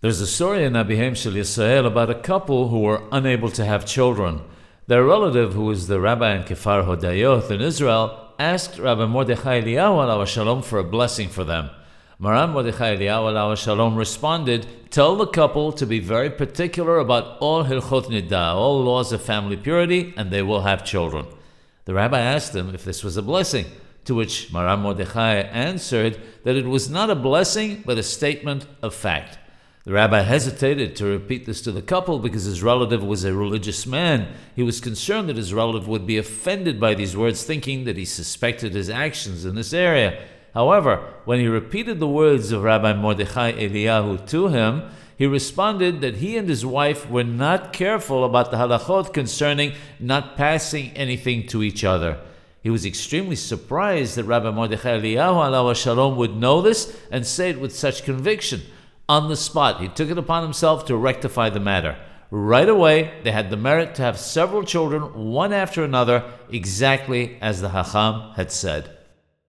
There's a story in Abihem Shel Yisrael about a couple who were unable to have children. Their relative, who was the rabbi in Kefar Hodayoth in Israel, asked Rabbi Mordechai Eliyahu alav shalom for a blessing for them. Maran Mordechai Eliyahu alav shalom responded, Tell the couple to be very particular about all hilchot nidah, all laws of family purity, and they will have children. The rabbi asked them if this was a blessing, to which Maran Mordechai answered that it was not a blessing, but a statement of fact. The rabbi hesitated to repeat this to the couple because his relative was a religious man. He was concerned that his relative would be offended by these words, thinking that he suspected his actions in this area. However, when he repeated the words of Rabbi Mordechai Eliyahu to him, he responded that he and his wife were not careful about the halachot concerning not passing anything to each other. He was extremely surprised that Rabbi Mordechai Eliyahu would know this and say it with such conviction. On the spot, he took it upon himself to rectify the matter. Right away, they had the merit to have several children, one after another, exactly as the Hacham had said.